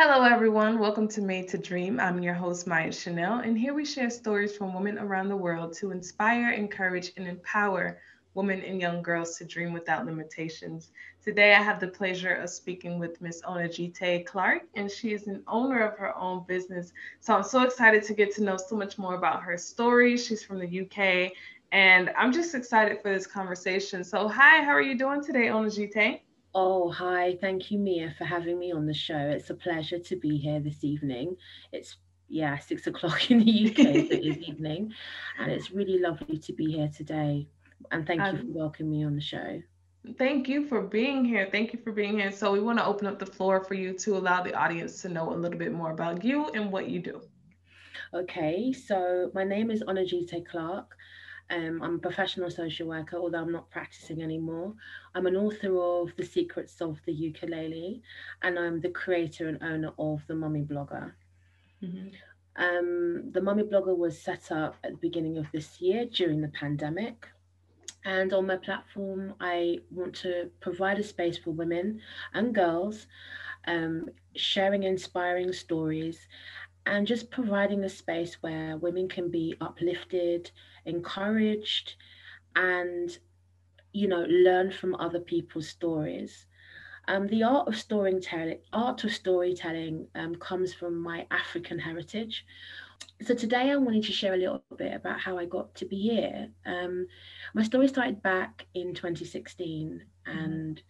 Hello, everyone. Welcome to Made to Dream. I'm your host, Maya Chanel, and here we share stories from women around the world to inspire, encourage, and empower women and young girls to dream without limitations. Today, I have the pleasure of speaking with Miss Onajite Clark, and she is an owner of her own business. So I'm so excited to get to know so much more about her story. She's from the UK, and I'm just excited for this conversation. So, hi, how are you doing today, Onajite? Oh, hi. Thank you, Mia, for having me on the show. It's a pleasure to be here this evening. It's, yeah, six o'clock in the UK this evening. And it's really lovely to be here today. And thank um, you for welcoming me on the show. Thank you for being here. Thank you for being here. So, we want to open up the floor for you to allow the audience to know a little bit more about you and what you do. Okay, so my name is Onajite Clark. Um, I'm a professional social worker, although I'm not practicing anymore. I'm an author of The Secrets of the Ukulele, and I'm the creator and owner of the Mummy Blogger. Mm-hmm. Um, the Mummy Blogger was set up at the beginning of this year during the pandemic. And on my platform, I want to provide a space for women and girls um, sharing inspiring stories and just providing a space where women can be uplifted, encouraged, and you know learn from other people's stories. Um, the art of storytelling, art of storytelling, um, comes from my African heritage. So today I wanted to share a little bit about how I got to be here. Um, my story started back in 2016, mm-hmm. and mm-hmm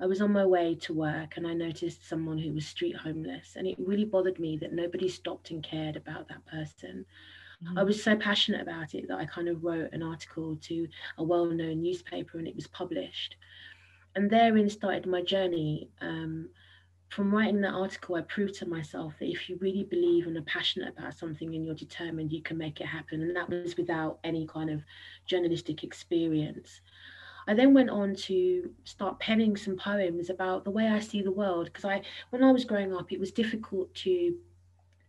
I was on my way to work and I noticed someone who was street homeless. And it really bothered me that nobody stopped and cared about that person. Mm-hmm. I was so passionate about it that I kind of wrote an article to a well known newspaper and it was published. And therein started my journey. Um, from writing that article, I proved to myself that if you really believe and are passionate about something and you're determined, you can make it happen. And that was without any kind of journalistic experience. I then went on to start penning some poems about the way I see the world because I when I was growing up it was difficult to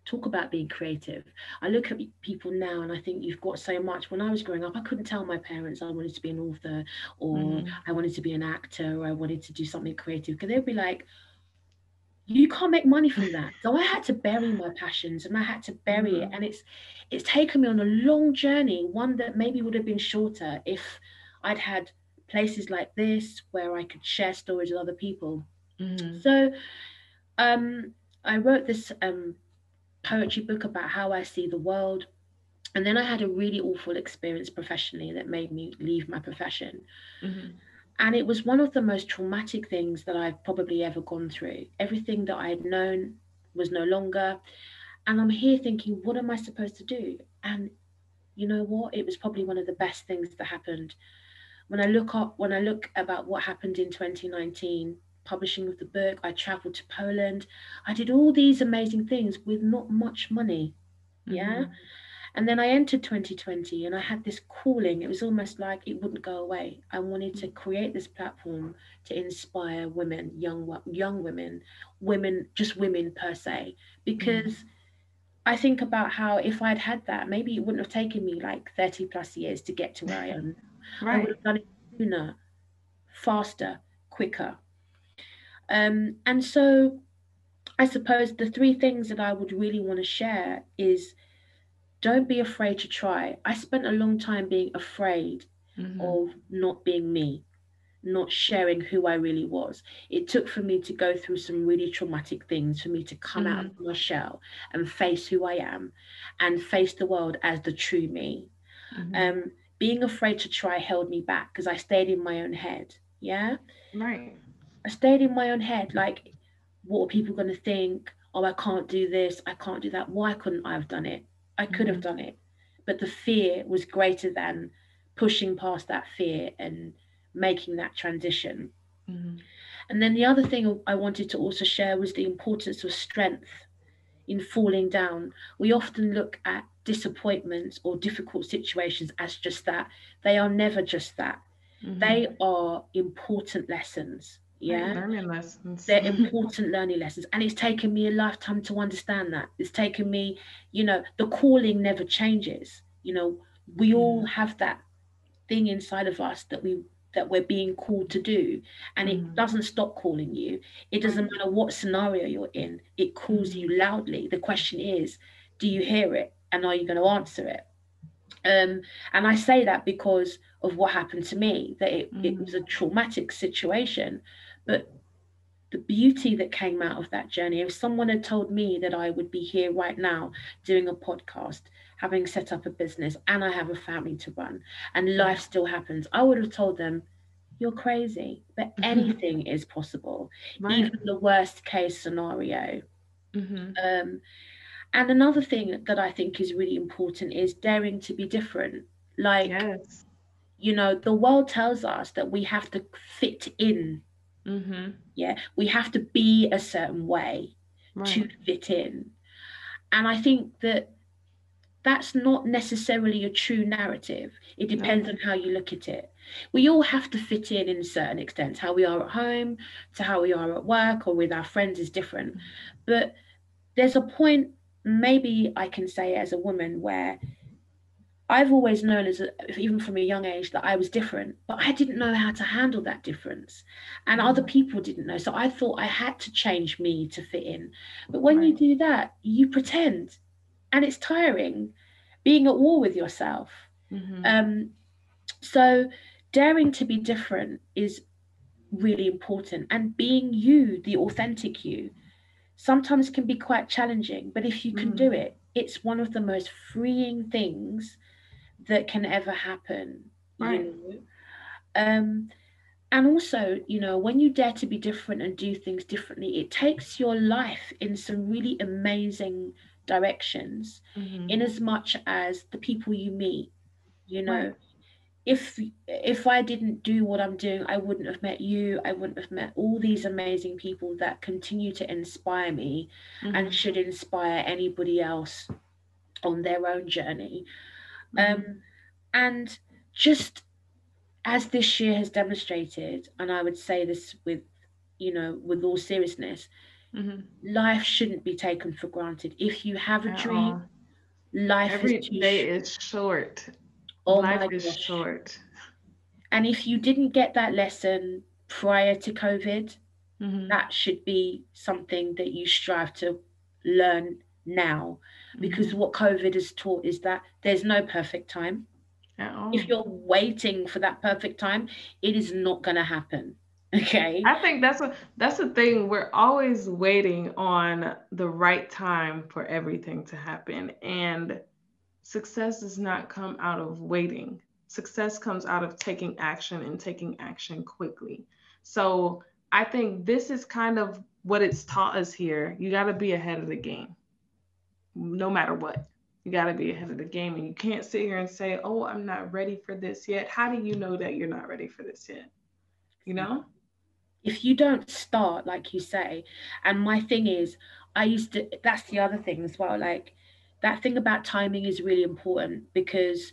talk about being creative. I look at people now and I think you've got so much. When I was growing up, I couldn't tell my parents I wanted to be an author or mm. I wanted to be an actor or I wanted to do something creative because they'd be like, you can't make money from that. So I had to bury my passions and I had to bury mm. it. And it's it's taken me on a long journey, one that maybe would have been shorter if I'd had places like this where I could share stories with other people. Mm-hmm. So um, I wrote this um, poetry book about how I see the world. And then I had a really awful experience professionally that made me leave my profession. Mm-hmm. And it was one of the most traumatic things that I've probably ever gone through. Everything that I had known was no longer. And I'm here thinking, what am I supposed to do? And you know what? It was probably one of the best things that happened when I look up, when I look about what happened in 2019, publishing of the book, I traveled to Poland. I did all these amazing things with not much money. Yeah. Mm-hmm. And then I entered 2020 and I had this calling. It was almost like it wouldn't go away. I wanted to create this platform to inspire women, young young women, women, just women per se, because mm. I think about how if I'd had that, maybe it wouldn't have taken me like 30 plus years to get to where I am Right. I would have done it sooner, faster, quicker. Um, and so I suppose the three things that I would really want to share is don't be afraid to try. I spent a long time being afraid mm-hmm. of not being me, not sharing who I really was. It took for me to go through some really traumatic things for me to come mm-hmm. out of my shell and face who I am and face the world as the true me. Mm-hmm. Um, being afraid to try held me back because I stayed in my own head. Yeah. Right. I stayed in my own head. Like, what are people going to think? Oh, I can't do this. I can't do that. Why couldn't I have done it? I could mm-hmm. have done it. But the fear was greater than pushing past that fear and making that transition. Mm-hmm. And then the other thing I wanted to also share was the importance of strength in falling down. We often look at disappointments or difficult situations as just that. They are never just that. Mm-hmm. They are important lessons. Yeah. Learning lessons. They're important learning lessons. And it's taken me a lifetime to understand that. It's taken me, you know, the calling never changes. You know, we all have that thing inside of us that we that we're being called to do and Mhm. it doesn't stop calling you it doesn't matter what scenario you're in it calls you loudly the question is do you hear it and are you going to answer it um, and i say that because of what happened to me that it, it Mhm. was a traumatic situation but the beauty that came out of that journey if someone had told me that i would be here right now doing a podcast having set up a business and i have a family to run and life still happens i would have told them you're crazy but anything is possible Right. even the worst case scenario Mhm. um, and another thing that i think is really important is daring to be different like Yes. you know the world tells us that we have to fit in Mm-hmm. yeah we have to be a certain way to fit in. And i think that that's not necessarily a true narrative. It No. depends on how you look at it. We all have to fit in in a certain extent how we are at home to how we are at work or with our friends is different. But there's a point maybe i can say as a woman where I've always known as a, even from a young age that I was different, but I didn't know how to handle that difference. And other people didn't know. So I thought I had to change me to fit in. But when you do that, you pretend and it's tiring being at war with yourself. Mhm. Um, so daring to be different is really important and being you, the authentic you, sometimes can be quite challenging. But if you can Mm. do it, it's one of the most freeing things that can ever happen. Right. You know? Um, and also, you know, when you dare to be different and do things differently, it takes your life in some really amazing directions Mhm. in as much as the people you meet you know Right. if if i didn't do what i'm doing i wouldn't have met you i wouldn't have met all these amazing people that continue to inspire me and Mhm. should inspire anybody else on their own journey. Um and just as this year has demonstrated and i would say this with you know with all seriousness Mhm. life shouldn't be taken for granted if you have a At dream all. life Every is too day short. is short. Oh Life is gosh. short. And if you didn't get that lesson prior to COVID, Mhm. that should be something that you strive to learn now. Because Mhm. what COVID has taught is that there's no perfect time. If you're waiting for that perfect time, it is not going to happen. Okay. I think that's a that's the thing. We're always waiting on the right time for everything to happen. And success does not come out of waiting. Success comes out of taking action and taking action quickly. So I think this is kind of what it's taught us here. You got to be ahead of the game, no matter what. You got to be ahead of the game. And you can't sit here and say, oh, I'm not ready for this yet. How do you know that you're not ready for this yet? You know? if you don't start like you say and my thing is i used to that's the other thing as well like that thing about timing is really important because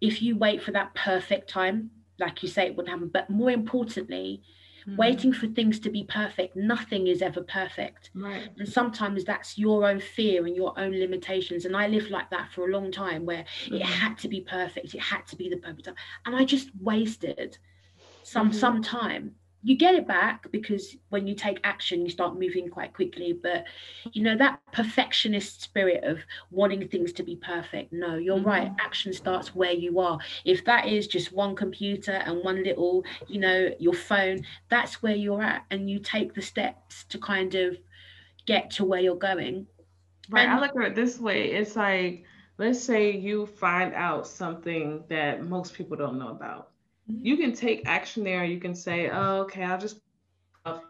if you wait for that perfect time like you say it wouldn't happen but more importantly Mhm. waiting for things to be perfect nothing is ever perfect Right. and sometimes that's your own fear and your own limitations and i lived like that for a long time where it Mhm. had to be perfect it had to be the perfect time and i just wasted some Mhm. some time you get it back because when you take action you start moving quite quickly but you know that perfectionist spirit of wanting things to be perfect no you're right Mhm. action starts where you are if that is just one computer and one little you know your phone that's where you're at and you take the steps to kind of get to where you're going Right. I look at it this way. It's like, let's say you find out something that most people don't know about. You can take action there. You can say, oh, okay, I'll just,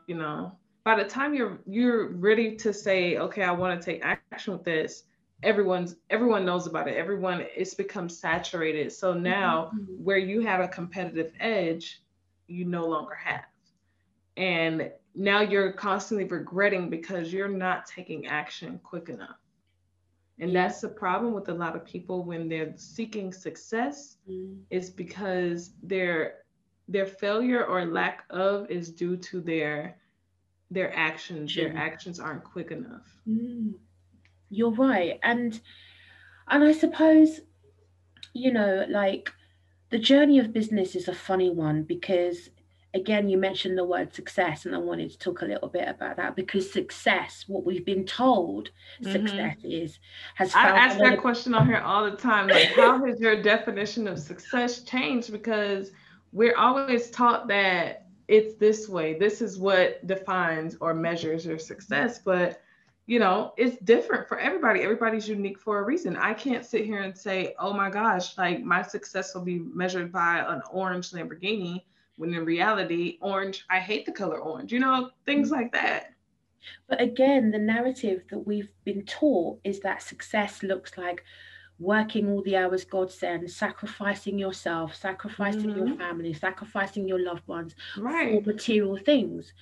you know, by the time you're you're ready to say, okay, I want to take action with this, everyone's everyone knows about it. Everyone it's become saturated. So now Mhm. where you have a competitive edge, you no longer have. And now you're constantly regretting because you're not taking action quick enough. And that's the problem with a lot of people when they're seeking success Mm. is because their their failure or lack of is due to their their actions. Their actions aren't quick enough. Mm, you're right, and and I suppose, you know, like the journey of business is a funny one because again you mentioned the word success and i wanted to talk a little bit about that because success what we've been told mm-hmm. success is has i ask that question on here all the time like how has your definition of success changed? Because we're always taught that it's this way this is what defines or measures your success but you know it's different for everybody. Everybody's unique for a reason. I can't sit here and say oh my gosh like my success will be measured by an orange lamborghini when in reality orange i hate the color orange you know things like that but again the narrative that we've been taught is that success looks like working all the hours god sends sacrificing yourself sacrificing mm-hmm. your family sacrificing your loved ones right. for material things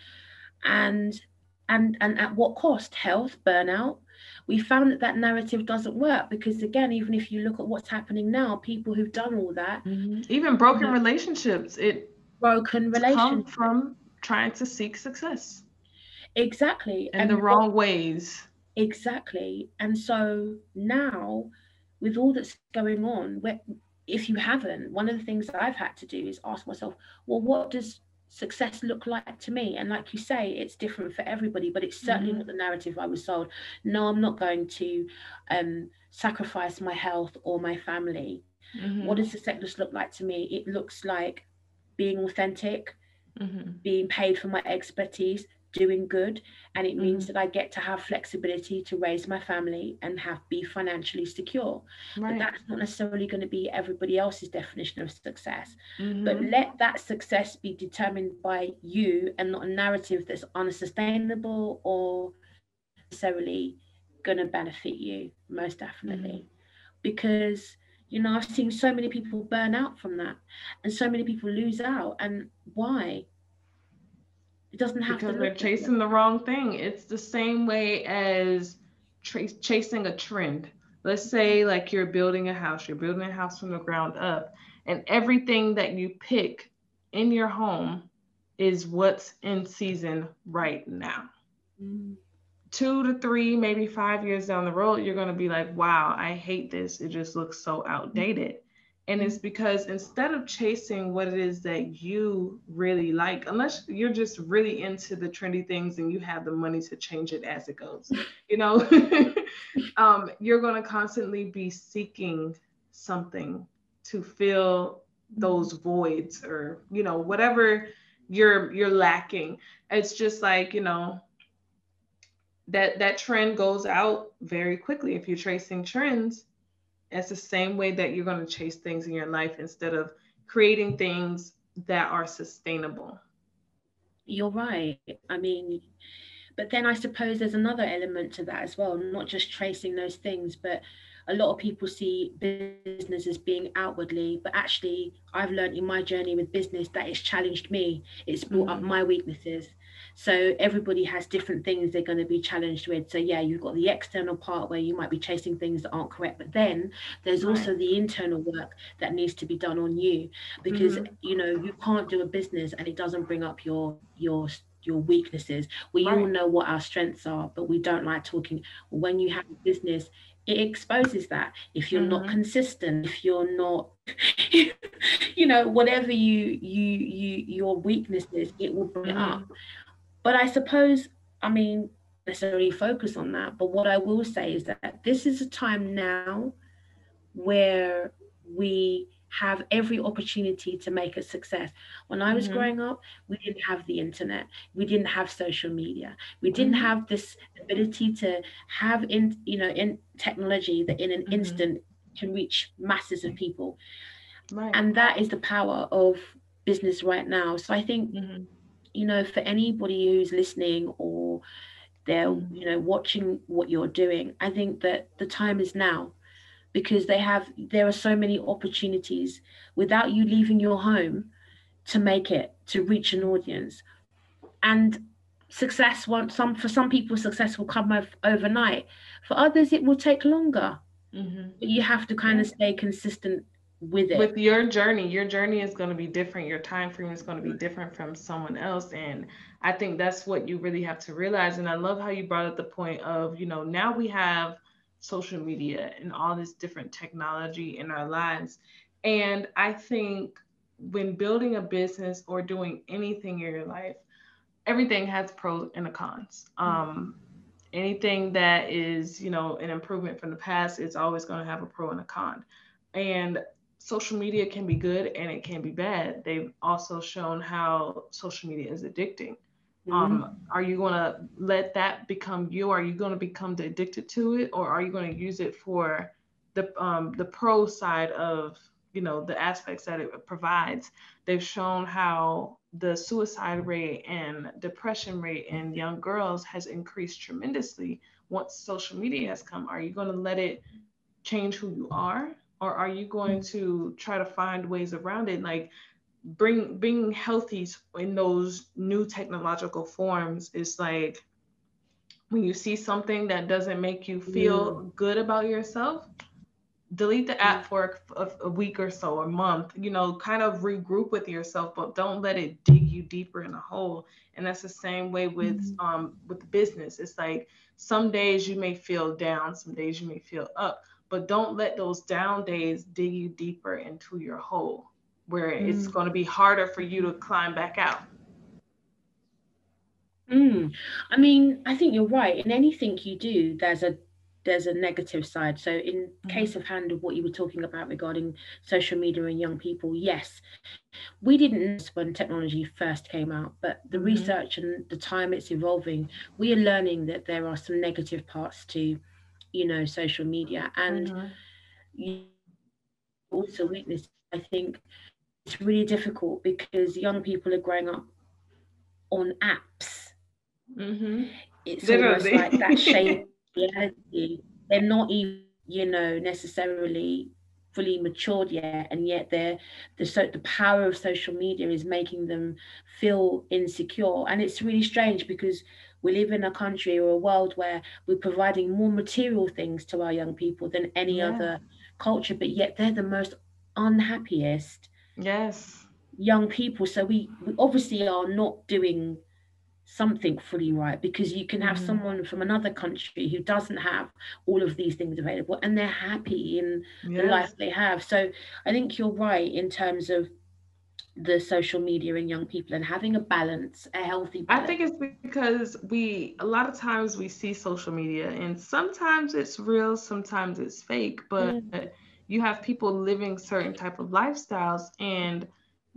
and and and at what cost health burnout we found that that narrative doesn't work because again even if you look at what's happening now people who've done all that mm-hmm. even broken relationships it broken relationship. from trying to seek success. Exactly. In and the wrong what, ways. Exactly. And so now with all that's going on where if you haven't one of the things that i've had to do is ask myself well what does success look like to me? And like you say it's different for everybody but it's certainly mm-hmm. not the narrative i was sold. No i'm not going to um, sacrifice my health or my family. Mm-hmm. what does success look like to me? It looks like being authentic, mm-hmm. being paid for my expertise, doing good. And it means mm-hmm. that I get to have flexibility to raise my family and have be financially secure. Right. But that's not necessarily going to be everybody else's definition of success. Mm-hmm. But let that success be determined by you and not a narrative that's unsustainable or necessarily going to benefit you, most definitely. Mm-hmm. Because you know, I've seen so many people burn out from that and so many people lose out. And why? It doesn't have because to. Because they're chasing the wrong thing. It's the same way as tra- chasing a trend. Let's say, like, you're building a house, you're building a house from the ground up, and everything that you pick in your home is what's in season right now. Mm two to three, maybe five years down the road, you're going to be like, wow, I hate this. It just looks so outdated. And it's because instead of chasing what it is that you really like, unless you're just really into the trendy things and you have the money to change it as it goes, you know, um, you're going to constantly be seeking something to fill those voids or, you know, whatever you're you're lacking. It's just like, you know, that that trend goes out very quickly. If you're tracing trends it's the same way that you're going to chase things in your life instead of creating things that are sustainable. You're right. I mean but then i suppose there's another element to that as well not just tracing those things but a lot of people see business as being outwardly but actually i've learned in my journey with business that it's challenged me. It's brought mm-hmm. up my weaknesses so everybody has different things they're going to be challenged with. So yeah, you've got the external part where you might be chasing things that aren't correct, but then there's right. also the internal work that needs to be done on you because mm-hmm. you know you can't do a business and it doesn't bring up your your your weaknesses. We right. all know what our strengths are, but we don't like talking. When you have a business, it exposes that if you're mm-hmm. not consistent if you're not you know whatever you you you your weaknesses it will bring mm-hmm. it up. But I suppose, I mean, necessarily focus on that. But what I will say is that this is a time now where we have every opportunity to make a success. When I was mm-hmm. growing up, we didn't have the internet, we didn't have social media, we didn't mm-hmm. have this ability to have in you know in technology that in an mm-hmm. instant can reach masses of people. Right. And that is the power of business right now. So I think mm-hmm you know, for anybody who's listening or they're, mm. you know, watching what you're doing, I think that the time is now because they have there are so many opportunities without you leaving your home to make it to reach an audience and success won't some for some people success will come overnight for others it will take longer mm-hmm. but you have to kind of stay consistent with it with your journey your journey is going to be different your time frame is going to be different from someone else and i think that's what you really have to realize and i love how you brought up the point of you know now we have social media and all this different technology in our lives And I think when building a business or doing anything in your life, everything has pros and cons. Um, anything that is, you know, an improvement from the past, it's always going to have a pro and a con. And social media can be good and it can be bad. They've also shown how social media is addicting. Mm-hmm. Um, are you going to let that become you? Are you going to become addicted to it, or are you going to use it for the um, the pro side of you know the aspects that it provides? They've shown how the suicide rate and depression rate in young girls has increased tremendously once social media has come. Are you going to let it change who you are, or are you going to try to find ways around it? Like bring being healthy in those new technological forms is like when you see something that doesn't make you feel mm. good about yourself delete the app for a, a, week or so a month you know kind of regroup with yourself but don't let it dig you deeper in a hole and that's the same way with mm-hmm. um with business it's like some days you may feel down some days you may feel up but don't let those down days dig you deeper into your hole where mm. it's going to be harder for you to climb back out. Mm. I mean, I think you're right. In anything you do, there's a there's a negative side. So, in mm. case of hand of what you were talking about regarding social media and young people, yes, we didn't when technology first came out, but the mm-hmm. research and the time it's evolving, we are learning that there are some negative parts to, you know, social media, and mm-hmm. you also witness. I think it's really difficult because young people are growing up on apps. Mm-hmm. It's Literally. almost like that shape reality. They're not even, you know, necessarily fully matured yet, and yet they're the so the power of social media is making them feel insecure. And it's really strange because we live in a country or a world where we're providing more material things to our young people than any yeah. other culture, but yet they're the most unhappiest yes young people so we, we obviously are not doing something fully right because you can have mm. someone from another country who doesn't have all of these things available and they're happy in yes. the life they have so i think you're right in terms of the social media and young people and having a balance a healthy balance. i think it's because we a lot of times we see social media and sometimes it's real sometimes it's fake but mm you have people living certain type of lifestyles and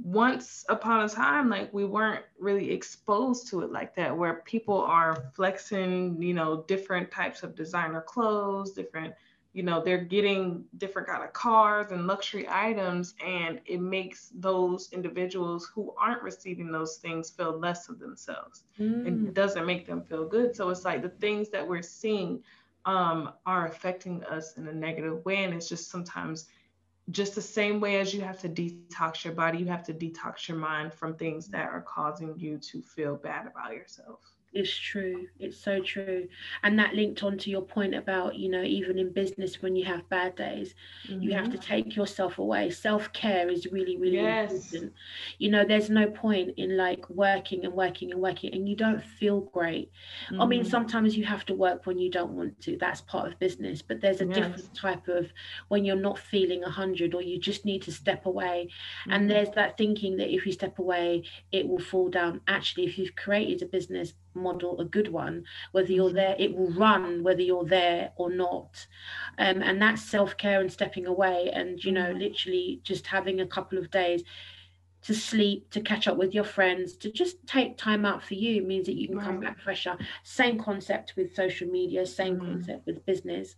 once upon a time like we weren't really exposed to it like that where people are flexing you know different types of designer clothes different you know they're getting different kind of cars and luxury items and it makes those individuals who aren't receiving those things feel less of themselves mm. and it doesn't make them feel good so it's like the things that we're seeing um, are affecting us in a negative way. And it's just sometimes just the same way as you have to detox your body, you have to detox your mind from things that are causing you to feel bad about yourself. It's true. It's so true. And that linked on to your point about, you know, even in business when you have bad days, mm-hmm. you have to mm-hmm. take yourself away. Self care is really, really yes. important. You know, there's no point in like working and working and working and you don't feel great. Mm-hmm. I mean, mm-hmm. sometimes you have to work when you don't want to. That's part of business. But there's a yes. different type of when you're not feeling a hundred or you just need to step away. Mm-hmm. And there's that thinking that if you step away, it will fall down. Actually, if you've created a business, model a good one whether you're there it will run whether you're there or not. Um, and that's self-care and stepping away and you know literally just having a couple of days to sleep to catch up with your friends to just take time out for you means that you can right. come back fresher. Same concept with social media same mm-hmm. concept with business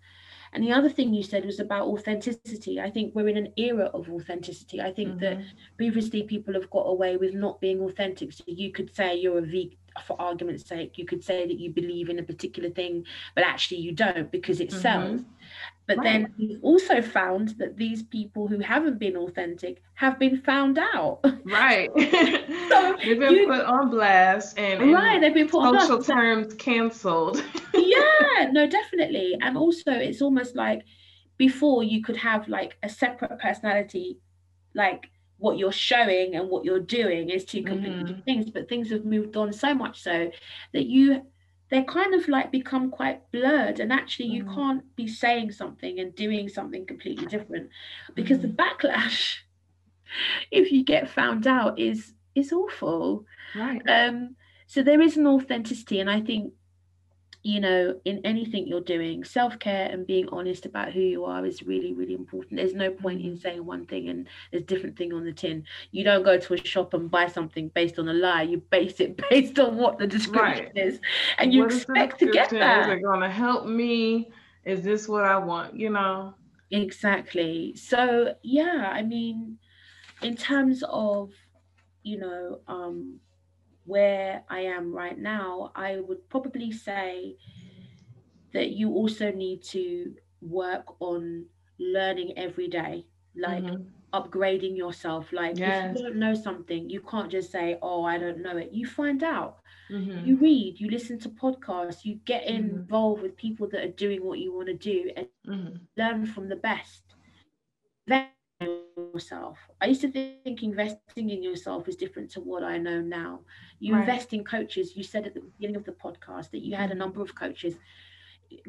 and the other thing you said was about authenticity. I think we're in an era of authenticity. I think mm-hmm. that previously people have got away with not being authentic. So you could say you're a vegan, for argument's sake, you could say that you believe in a particular thing, but actually you don't because it mm-hmm. sells. But right. then we've also found that these people who haven't been authentic have been found out. Right. so they've been you, put on blast and, right, they've been put social on social terms cancelled. yeah, no, definitely. And also it's almost like before you could have like a separate personality, like what you're showing and what you're doing is two completely mm. different things but things have moved on so much so that you they're kind of like become quite blurred and actually you mm. can't be saying something and doing something completely different because mm. the backlash if you get found out is is awful right um so there is an authenticity and i think you know, in anything you're doing, self care and being honest about who you are is really, really important. There's no point in mm-hmm. saying one thing and there's different thing on the tin. You don't go to a shop and buy something based on a lie. You base it based on what the description right. is, and you what expect to get that. Is it going to help me? Is this what I want? You know. Exactly. So yeah, I mean, in terms of, you know, um, where I am right now, I would probably say that you also need to work on learning every day, like mm-hmm. upgrading yourself. Like yes. if you don't know something, you can't just say, "Oh, I don't know it." You find out. Mm-hmm. You read, you listen to podcasts, you get mm-hmm. involved with people that are doing what you want to do and mm-hmm. learn from the best. Then yourself. I used to think investing in yourself is different to what I know now. You right. invest in coaches. You said at the beginning of the podcast that you had a number of coaches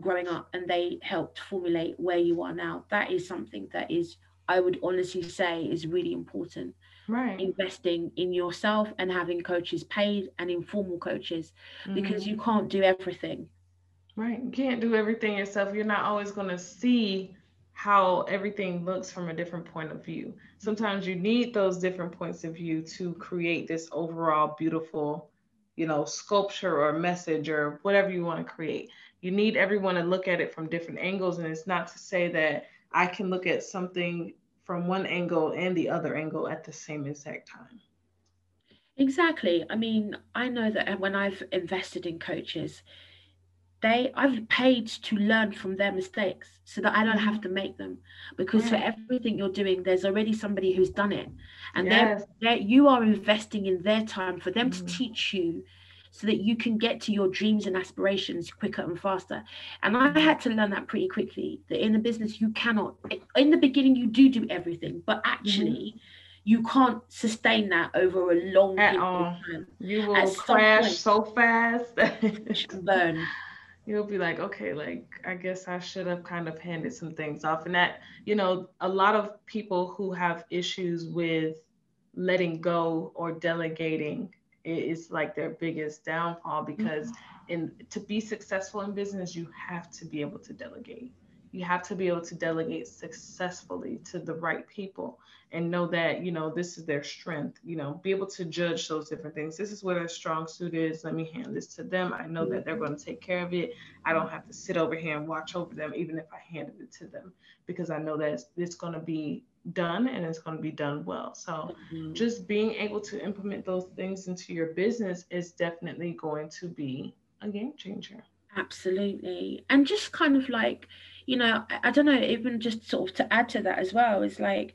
growing up and they helped formulate where you are now. That is something that is, I would honestly say, is really important. Right. Investing in yourself and having coaches paid and informal coaches mm-hmm. because you can't do everything. Right. You can't do everything yourself. You're not always going to see how everything looks from a different point of view. Sometimes you need those different points of view to create this overall beautiful, you know, sculpture or message or whatever you want to create. You need everyone to look at it from different angles. And it's not to say that I can look at something from one angle and the other angle at the same exact time. Exactly. I mean, I know that when I've invested in coaches, they I've paid to learn from their mistakes so that I don't have mm-hmm. to make them because for everything you're doing there's already somebody who's done it and yes. they're, they're, you are investing in their time for them mm-hmm. to teach you so that you can get to your dreams and aspirations quicker and faster and I had to learn that pretty quickly that in the business you cannot in the beginning you do do everything but actually mm-hmm. you can't sustain that over a long At all. time. You will crash point, so fast. burn you'll be like, okay, like I guess I should have kind of handed some things off. And that, you know, a lot of people who have issues with letting go or delegating is like their biggest downfall because mm-hmm. in to be successful in business, you have to be able to delegate you have to be able to delegate successfully to the right people and know that you know this is their strength you know be able to judge those different things. This is where their strong suit is. Let me hand this to them. I know that they're going to take care of it. I don't have to sit over here and watch over them even if i handed it to them because i know that it's, it's going to be done and it's going to be done well. So mm-hmm. just being able to implement those things into your business is definitely going to be a game changer. Absolutely. And just kind of like you know, I, I don't know, even just sort of to add to that as well, is like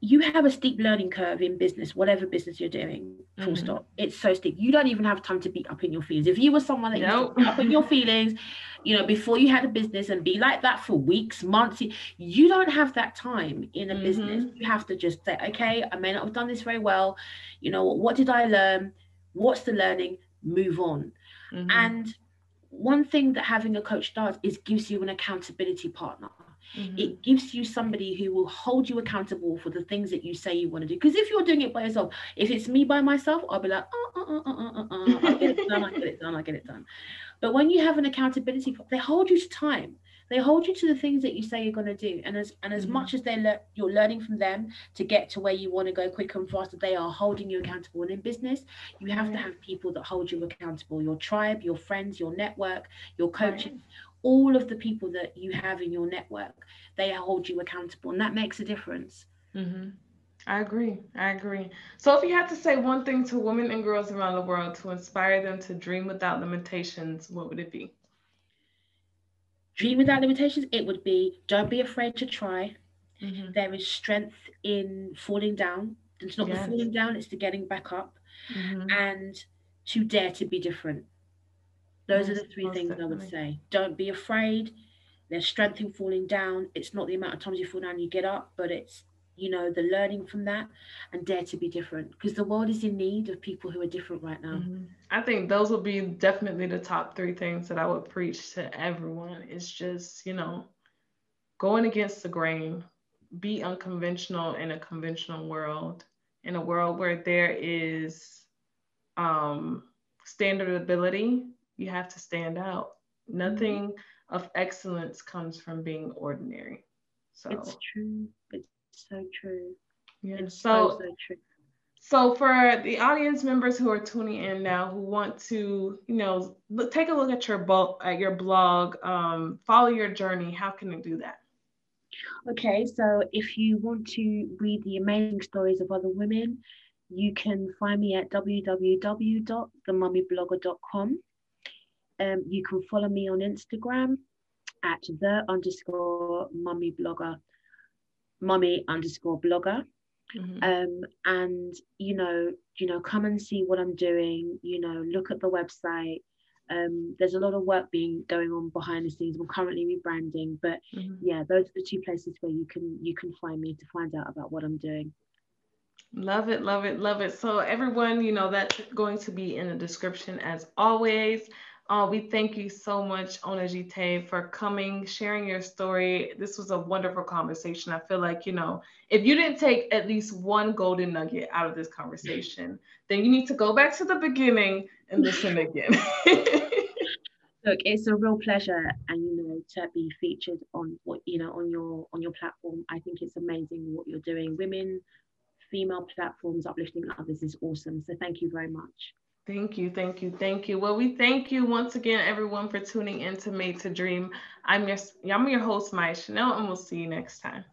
you have a steep learning curve in business, whatever business you're doing, full mm-hmm. stop. It's so steep. You don't even have time to be up in your feelings. If you were someone that nope. up in your feelings, you know, before you had a business and be like that for weeks, months, you don't have that time in a mm-hmm. business. You have to just say, okay, I may not have done this very well. You know, what did I learn? What's the learning? Move on. Mm-hmm. And one thing that having a coach does is gives you an accountability partner. Mm-hmm. It gives you somebody who will hold you accountable for the things that you say you want to do. Because if you're doing it by yourself, if it's me by myself, I'll be like, uh, uh, uh, uh, uh, uh, I'll get it done, I'll get it done, I'll get it done. But when you have an accountability, they hold you to time they hold you to the things that you say you're going to do and as and as mm-hmm. much as they le- you're learning from them to get to where you want to go quicker and faster they are holding you accountable and in business you have right. to have people that hold you accountable your tribe your friends your network your coaches right. all of the people that you have in your network they hold you accountable and that makes a difference mm-hmm. I agree. I agree. So, if you had to say one thing to women and girls around the world to inspire them to dream without limitations, what would it be? Dream without limitations, it would be don't be afraid to try. Mm-hmm. There is strength in falling down. It's not yes. the falling down, it's the getting back up. Mm-hmm. And to dare to be different. Those yes, are the three things definitely. I would say. Don't be afraid. There's strength in falling down. It's not the amount of times you fall down you get up, but it's you know the learning from that and dare to be different because the world is in need of people who are different right now. Mm-hmm. i think those would be definitely the top three things that i would preach to everyone. It's just you know going against the grain be unconventional in a conventional world in a world where there is um, standardability you have to stand out. Nothing mm-hmm. of excellence comes from being ordinary. So it's true so true. Yeah. So, so, so true. So for the audience members who are tuning in now, who want to, you know, look, take a look at your blog, at your blog, um, follow your journey. How can they do that? Okay, so if you want to read the amazing stories of other women, you can find me at www.themummyblogger.com. Um, you can follow me on Instagram at the underscore mummy blogger mummy underscore blogger. Mm-hmm. Um, and you know, you know, come and see what I'm doing. You know, look at the website. Um, there's a lot of work being going on behind the scenes. We're currently rebranding, but mm-hmm. yeah, those are the two places where you can you can find me to find out about what I'm doing. Love it, love it, love it. So everyone, you know, that's going to be in the description as always. Uh, we thank you so much, Onajite, for coming, sharing your story. This was a wonderful conversation. I feel like, you know, if you didn't take at least one golden nugget out of this conversation, then you need to go back to the beginning and listen again. Look, it's a real pleasure, and you know, to be featured on what you know on your on your platform. I think it's amazing what you're doing. Women, female platforms, uplifting others is awesome. So thank you very much. Thank you, thank you, thank you. Well, we thank you once again, everyone, for tuning in to Made to Dream. I'm your I'm your host, Maya Chanel, and we'll see you next time.